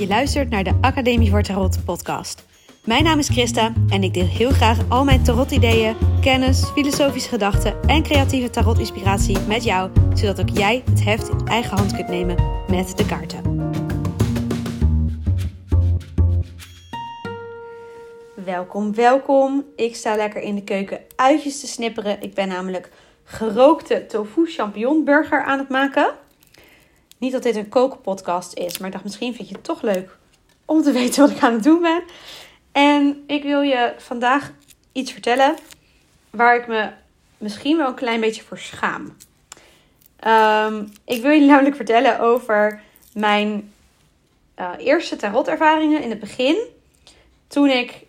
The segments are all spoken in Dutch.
Je luistert naar de Academie voor Tarot podcast. Mijn naam is Christa en ik deel heel graag al mijn tarot-ideeën, kennis, filosofische gedachten en creatieve tarot-inspiratie met jou, zodat ook jij het heft in eigen hand kunt nemen met de kaarten. Welkom, welkom. Ik sta lekker in de keuken uitjes te snipperen. Ik ben namelijk gerookte tofu champignon burger aan het maken. Niet dat dit een kookpodcast is, maar ik dacht misschien vind je het toch leuk om te weten wat ik aan het doen ben. En ik wil je vandaag iets vertellen waar ik me misschien wel een klein beetje voor schaam. Ehm, ik wil je namelijk vertellen over mijn uh, eerste tarotervaringen in het begin. Toen ik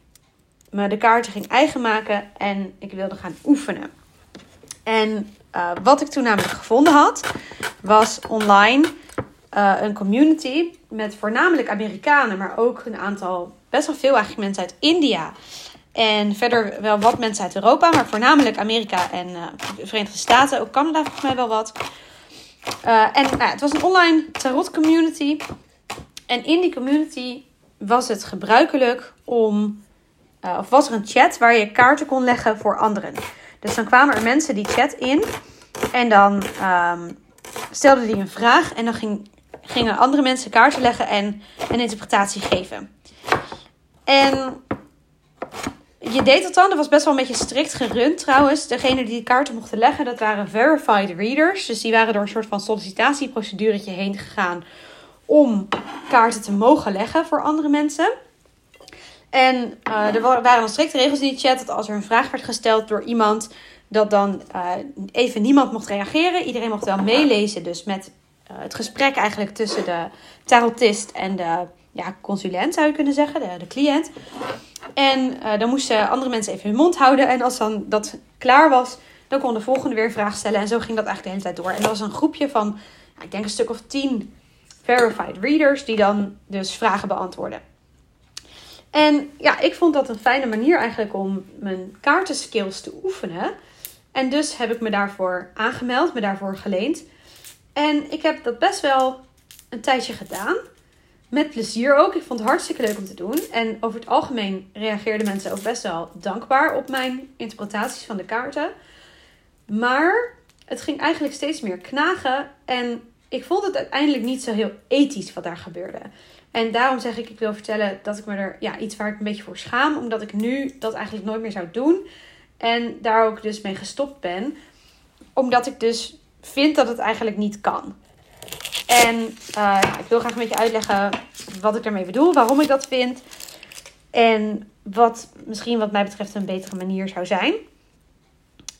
me de kaarten ging eigen maken en ik wilde gaan oefenen. En uh, wat ik toen namelijk gevonden had, was online uh, een community met voornamelijk Amerikanen, maar ook een aantal, best wel veel eigenlijk mensen uit India. En verder wel wat mensen uit Europa, maar voornamelijk Amerika en de Verenigde Staten. Ook Canada volgens mij wel wat. Uh, en nou, het was een online tarot community. En in die community was het gebruikelijk om, of was er een chat waar je kaarten kon leggen voor anderen. Dus dan kwamen er mensen die chat in en dan um, stelden die een vraag en dan ging gingen andere mensen kaarten leggen en een interpretatie geven. En je deed dat dan, dat was best wel een beetje strikt gerund trouwens. Degene die de kaarten mochten leggen, dat waren verified readers. Dus die waren door een soort van sollicitatieproceduretje heen gegaan om kaarten te mogen leggen voor andere mensen. En uh, er waren dan strikte regels in die chat dat als er een vraag werd gesteld door iemand, dat dan uh, even niemand mocht reageren. Iedereen mocht wel meelezen, dus met het gesprek eigenlijk tussen de tarotist en de ja, consulent, zou je kunnen zeggen, de, de cliënt. En uh, dan moesten andere mensen even hun mond houden. En als dan dat klaar was, dan kon de volgende weer een vraag stellen. En zo ging dat eigenlijk de hele tijd door. En dat was een groepje van, ik denk een stuk of tien verified readers, die dan dus vragen beantwoorden. En ja, ik vond dat een fijne manier eigenlijk om mijn kaartenskills te oefenen. En dus heb ik me daarvoor aangemeld, me daarvoor geleend. En ik heb dat best wel een tijdje gedaan. Met plezier ook. Ik vond het hartstikke leuk om te doen. En over het algemeen reageerden mensen ook best wel dankbaar op mijn interpretaties van de kaarten. Maar het ging eigenlijk steeds meer knagen. En ik vond het uiteindelijk niet zo heel ethisch wat daar gebeurde. En daarom zeg ik, ik wil vertellen dat ik me er ja, iets waar ik een beetje voor schaam. Omdat ik nu dat eigenlijk nooit meer zou doen. En daar ook dus mee gestopt ben. Omdat ik dus vind dat het eigenlijk niet kan. En uh, ik wil graag een beetje uitleggen wat ik daarmee bedoel, waarom ik dat vind. En wat misschien wat mij betreft een betere manier zou zijn.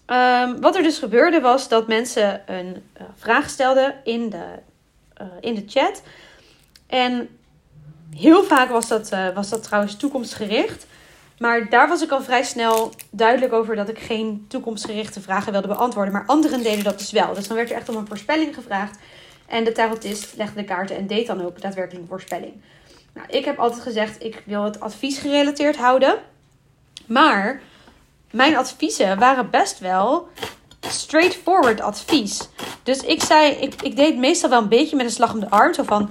Um, wat er dus gebeurde was dat mensen een uh, vraag stelden in de, uh, in de chat. En heel vaak was dat, was dat trouwens toekomstgericht. Maar daar was ik al vrij snel duidelijk over dat ik geen toekomstgerichte vragen wilde beantwoorden. Maar anderen deden dat dus wel. Dus dan werd er echt om een voorspelling gevraagd. En de tarotist legde de kaarten en deed dan ook daadwerkelijk een voorspelling. Nou, ik heb altijd gezegd, ik wil het advies gerelateerd houden. Maar mijn adviezen waren best wel straightforward advies. Dus ik zei, ik, ik deed meestal wel een beetje met een slag om de arm. Zo van,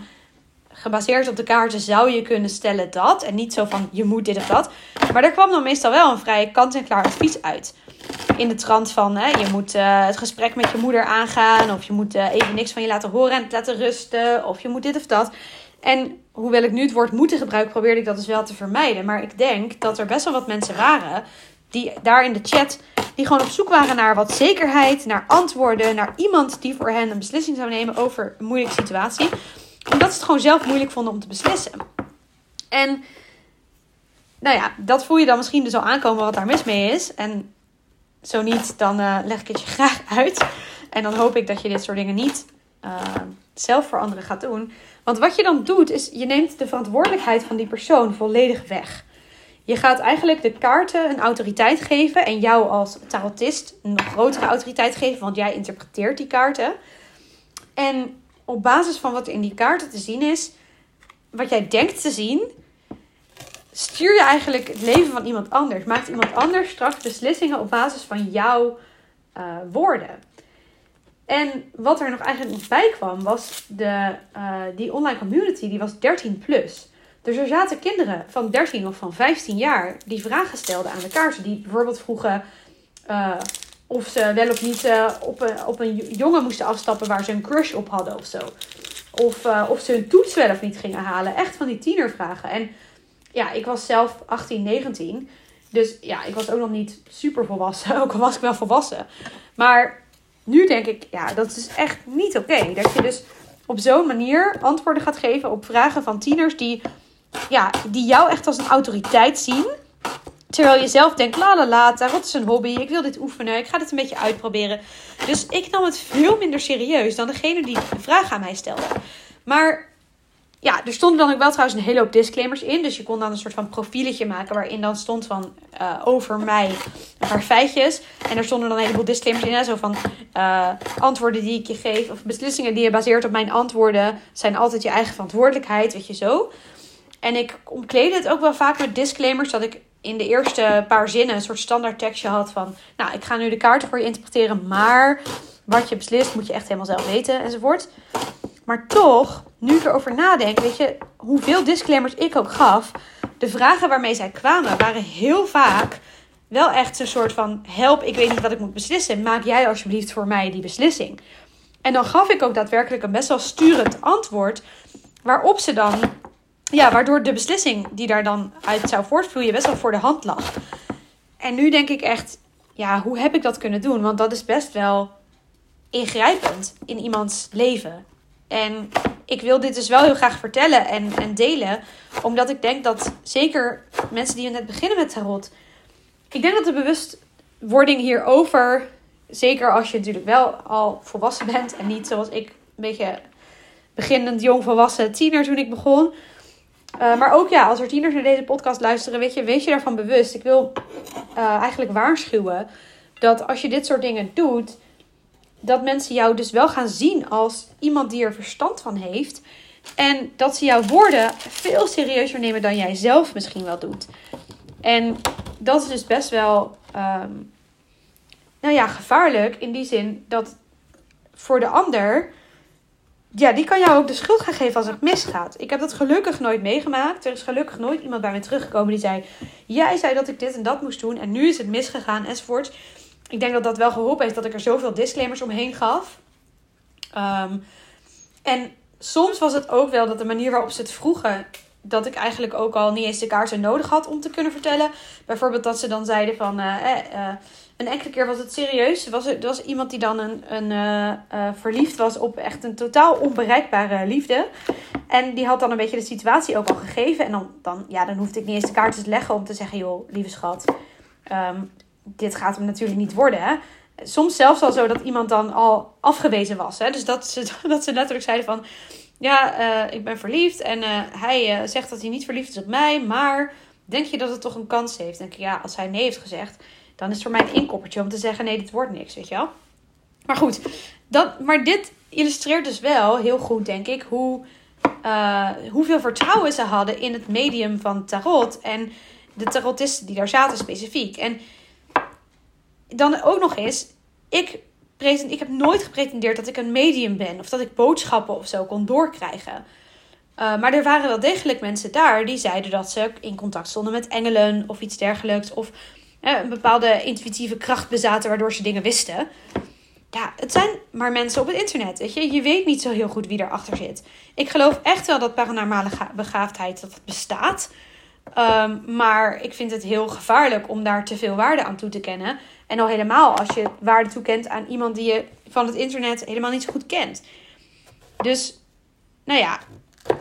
gebaseerd op de kaarten zou je kunnen stellen dat. En niet zo van je moet dit of dat. Maar er kwam dan meestal wel een vrij kant-en-klaar advies uit. In de trant van hè, je moet uh, het gesprek met je moeder aangaan. Of je moet uh, even niks van je laten horen en het laten rusten. Of je moet dit of dat. En hoewel ik nu het woord moeten gebruik, probeerde ik dat dus wel te vermijden. Maar ik denk dat er best wel wat mensen waren die daar in de chat die gewoon op zoek waren naar wat zekerheid, naar antwoorden, naar iemand die voor hen een beslissing zou nemen over een moeilijke situatie omdat ze het gewoon zelf moeilijk vonden om te beslissen. En nou ja, dat voel je dan misschien dus al aankomen wat daar mis mee is. En zo niet, dan uh, leg ik het je graag uit. En dan hoop ik dat je dit soort dingen niet uh, zelf voor anderen gaat doen. Want wat je dan doet, is je neemt de verantwoordelijkheid van die persoon volledig weg. Je gaat eigenlijk de kaarten een autoriteit geven en jou als tarotist een grotere autoriteit geven, want jij interpreteert die kaarten. En op basis van wat in die kaarten te zien is, wat jij denkt te zien, stuur je eigenlijk het leven van iemand anders. Maakt iemand anders straks beslissingen op basis van jouw uh, woorden. En wat er nog eigenlijk nog bij kwam, was de, uh, die online community, die was 13 plus. Dus er zaten kinderen van 13 of van 15 jaar die vragen stelden aan de kaarten. Die bijvoorbeeld vroegen uh, of ze wel of niet uh, op, een, op een jongen moesten afstappen waar ze een crush op hadden of zo. Of, uh, of ze hun toets wel of niet gingen halen. Echt van die tienervragen. En ja, ik was zelf 18, 19. Dus ja, ik was ook nog niet super volwassen. Ook al was ik wel volwassen. Maar nu denk ik, ja, dat is echt niet oké. Dat je dus op zo'n manier antwoorden gaat geven op vragen van tieners die, ja, die jou echt als een autoriteit zien. Terwijl je zelf denkt, la la la, is een hobby, ik wil dit oefenen, ik ga dit een beetje uitproberen. Dus ik nam het veel minder serieus dan degene die de vraag aan mij stelde. Maar ja, er stonden dan ook wel trouwens een hele hoop disclaimers in. Dus je kon dan een soort van profieletje maken waarin dan stond van uh, over mij een paar feitjes. En er stonden dan een heleboel disclaimers in. Hè, zo van uh, antwoorden die ik je geef of beslissingen die je baseert op mijn antwoorden zijn altijd je eigen verantwoordelijkheid, weet je zo. En ik omkleedde het ook wel vaak met disclaimers dat ik in de eerste paar zinnen een soort standaard tekstje had van... Nou, ik ga nu de kaarten voor je interpreteren, maar wat je beslist moet je echt helemaal zelf weten enzovoort. Maar toch, nu ik erover nadenk, weet je, hoeveel disclaimers ik ook gaf... De vragen waarmee zij kwamen waren heel vaak wel echt een soort van... Help, ik weet niet wat ik moet beslissen. Maak jij alsjeblieft voor mij die beslissing. En dan gaf ik ook daadwerkelijk een best wel sturend antwoord... Waarop ze dan ja, waardoor de beslissing die daar dan uit zou voortvloeien best wel voor de hand lag. En nu denk ik echt, ja, hoe heb ik dat kunnen doen? Want dat is best wel ingrijpend in iemands leven. En ik wil dit dus wel heel graag vertellen en, en delen. Omdat ik denk dat zeker mensen die net beginnen met tarot. Ik denk dat de bewustwording hierover. Zeker als je natuurlijk wel al volwassen bent. En niet zoals ik een beetje beginnend jong volwassen tiener toen ik begon. Uh, maar ook ja, als er tieners naar deze podcast luisteren, weet je, wees je daarvan bewust. Ik wil uh, eigenlijk waarschuwen dat als je dit soort dingen doet, dat mensen jou dus wel gaan zien als iemand die er verstand van heeft. En dat ze jouw woorden veel serieuzer nemen dan jij zelf misschien wel doet. En dat is dus best wel, um, nou ja, gevaarlijk in die zin dat voor de ander ja, die kan jou ook de schuld gaan geven als het misgaat. Ik heb dat gelukkig nooit meegemaakt. Er is gelukkig nooit iemand bij me teruggekomen die zei: Jij zei dat ik dit en dat moest doen en nu is het misgegaan enzovoort. Ik denk dat dat wel geholpen heeft dat ik er zoveel disclaimers omheen gaf. Um, en soms was het ook wel dat de manier waarop ze het vroegen, dat ik eigenlijk ook al niet eens de kaarten nodig had om te kunnen vertellen. Bijvoorbeeld dat ze dan zeiden van. Uh, een enkele keer was het serieus. Was er, was iemand die dan een, een, uh, verliefd was op echt een totaal onbereikbare liefde. En die had dan een beetje de situatie ook al gegeven. En dan, dan, ja, dan hoefde ik niet eens de kaarten te leggen om te zeggen: joh, lieve schat, um, dit gaat hem natuurlijk niet worden. Hè? Soms zelfs al zo dat iemand dan al afgewezen was. Hè? Dus dat ze, dat ze letterlijk zeiden van... Ja, uh, ik ben verliefd en hij zegt dat hij niet verliefd is op mij. Maar denk je dat het toch een kans heeft? Denk ik, ja, als hij nee heeft gezegd dan is het voor mij een inkoppertje om te zeggen: nee, dit wordt niks, weet je wel. Maar goed, dat, maar dit illustreert dus wel heel goed, denk ik, hoe, uh, hoeveel vertrouwen ze hadden in het medium van tarot. En de tarotisten die daar zaten specifiek. En dan ook nog eens, ik, ik heb nooit gepretendeerd dat ik een medium ben. Of dat ik boodschappen of zo kon doorkrijgen. Uh, maar er waren wel degelijk mensen daar die zeiden dat ze in contact stonden met engelen of iets dergelijks. Of een bepaalde intuïtieve kracht bezaten waardoor ze dingen wisten. Ja, het zijn maar mensen op het internet, weet je. Je weet niet zo heel goed wie erachter zit. Ik geloof echt wel dat paranormale begaafdheid dat bestaat. Um, maar ik vind het heel gevaarlijk om daar te veel waarde aan toe te kennen. En al helemaal als je waarde toekent aan iemand die je van het internet helemaal niet zo goed kent. Dus, nou ja,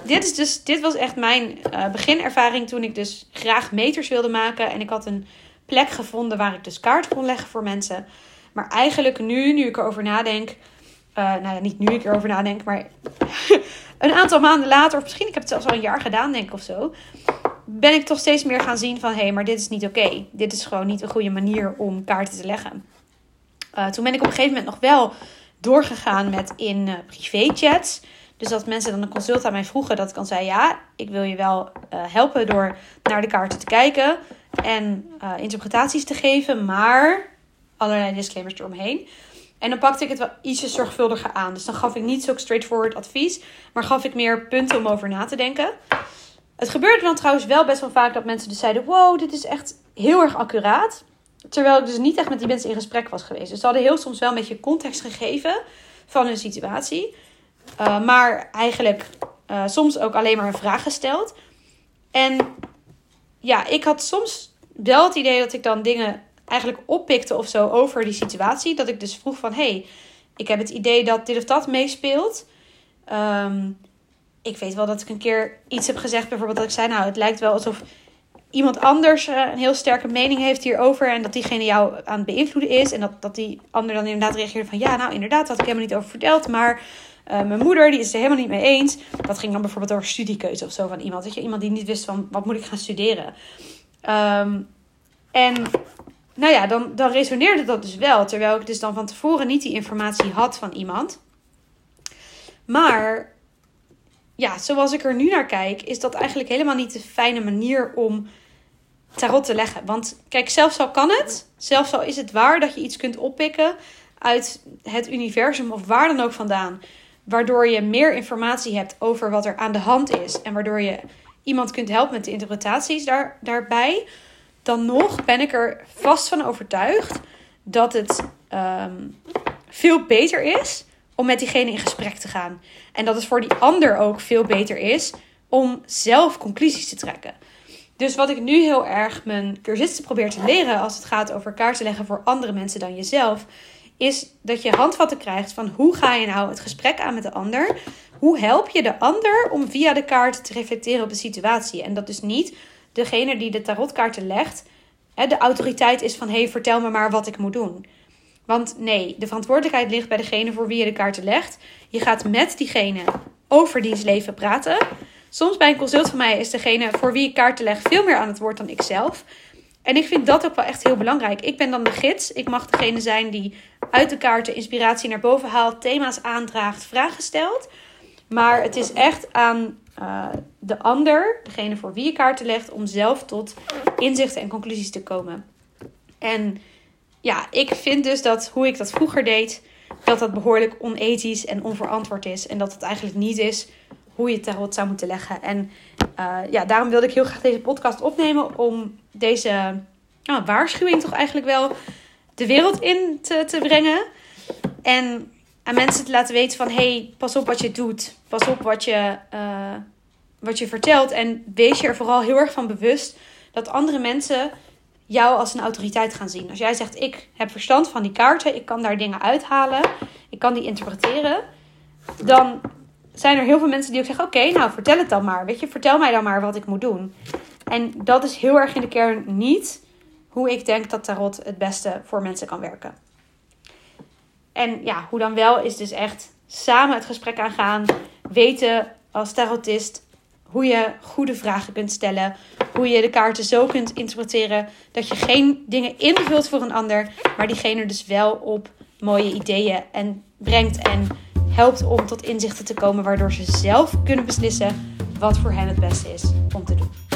dit, is dus, dit was echt mijn uh, beginervaring toen ik dus graag meters wilde maken. En ik had een plek gevonden waar ik dus kaart kon leggen voor mensen. Maar eigenlijk nu, nu ik erover nadenk. Uh, nou ja, niet nu ik erover nadenk, maar een aantal maanden later, of misschien ik heb het zelfs al een jaar gedaan, denk ik of zo. Ben ik toch steeds meer gaan zien van hé, hey, maar dit is niet oké. Dit is gewoon niet een goede manier om kaarten te leggen. Uh, toen ben ik op een gegeven moment nog wel doorgegaan met in uh, privéchats. Dus dat mensen dan een consult aan mij vroegen, dat ik dan zei: Ja, ik wil je wel helpen door naar de kaarten te kijken en uh, interpretaties te geven, maar allerlei disclaimers eromheen. En dan pakte ik het wel ietsje zorgvuldiger aan. Dus dan gaf ik niet zo straightforward advies, maar gaf ik meer punten om over na te denken. Het gebeurde dan trouwens wel best wel vaak dat mensen dus zeiden: Wow, dit is echt heel erg accuraat. Terwijl ik dus niet echt met die mensen in gesprek was geweest. Dus ze hadden heel soms wel een beetje context gegeven van hun situatie. Uh, maar eigenlijk uh, soms ook alleen maar een vraag gesteld. En ja, ik had soms wel het idee dat ik dan dingen eigenlijk oppikte of zo over die situatie. Dat ik dus vroeg van, hey, ik heb het idee dat dit of dat meespeelt. Um, ik weet wel dat ik een keer iets heb gezegd, bijvoorbeeld dat ik zei, nou, het lijkt wel alsof iemand anders uh, een heel sterke mening heeft hierover en dat diegene jou aan het beïnvloeden is. En dat, dat die ander dan inderdaad reageerde van, ja, nou, inderdaad, dat had ik helemaal niet over verteld, maar... Uh, mijn moeder, die is er helemaal niet mee eens. Dat ging dan bijvoorbeeld over studiekeuze of zo van iemand. Weet je, iemand die niet wist van, wat moet ik gaan studeren? Um, en nou ja, dan, dan resoneerde dat dus wel. Terwijl ik dus dan van tevoren niet die informatie had van iemand. Maar ja, zoals ik er nu naar kijk, is dat eigenlijk helemaal niet de fijne manier om tarot te leggen. Want kijk, zelfs al kan het, zelfs al is het waar dat je iets kunt oppikken uit het universum of waar dan ook vandaan, waardoor je meer informatie hebt over wat er aan de hand is en waardoor je iemand kunt helpen met de interpretaties daar, daarbij dan nog ben ik er vast van overtuigd dat het ehm, veel beter is om met diegene in gesprek te gaan. En dat het voor die ander ook veel beter is om zelf conclusies te trekken. Dus wat ik nu heel erg mijn cursisten probeer te leren als het gaat over kaarten leggen voor andere mensen dan jezelf, is dat je handvatten krijgt van hoe ga je nou het gesprek aan met de ander? Hoe help je de ander om via de kaart te reflecteren op de situatie? En dat is niet degene die de tarotkaarten legt, de autoriteit is van: hé, hey, vertel me maar wat ik moet doen. Want nee, de verantwoordelijkheid ligt bij degene voor wie je de kaarten legt. Je gaat met diegene over diens leven praten. Soms bij een consult van mij is degene voor wie ik kaarten leg veel meer aan het woord dan ik zelf. En ik vind dat ook wel echt heel belangrijk. Ik ben dan de gids. Ik mag degene zijn die uit de kaarten inspiratie naar boven haalt, thema's aandraagt, vragen stelt. Maar het is echt aan uh, de ander, degene voor wie je kaarten legt, om zelf tot inzichten en conclusies te komen. En ja, ik vind dus dat hoe ik dat vroeger deed, dat dat behoorlijk onethisch en onverantwoord is. En dat het eigenlijk niet is hoe je het tarot zou moeten leggen. En uh, ja, daarom wilde ik heel graag deze podcast opnemen om deze waarschuwing toch eigenlijk wel de wereld in te, te brengen. En aan mensen te laten weten van... hey, pas op wat je doet. Pas op wat je, uh, wat je vertelt. En wees je er vooral heel erg van bewust... dat andere mensen jou als een autoriteit gaan zien. Als jij zegt, ik heb verstand van die kaarten... ik kan daar dingen uithalen... ik kan die interpreteren... dan zijn er heel veel mensen die ook zeggen... oké, nou vertel het dan maar. Weet je, vertel mij dan maar wat ik moet doen. En dat is heel erg in de kern niet... hoe ik denk dat tarot het beste voor mensen kan werken. En ja, hoe dan wel is dus echt samen het gesprek aangaan. Weten als tarotist hoe je goede vragen kunt stellen. Hoe je de kaarten zo kunt interpreteren dat je geen dingen invult voor een ander. Maar diegene dus wel op mooie ideeën en brengt en helpt om tot inzichten te komen. Waardoor ze zelf kunnen beslissen wat voor hen het beste is om te doen.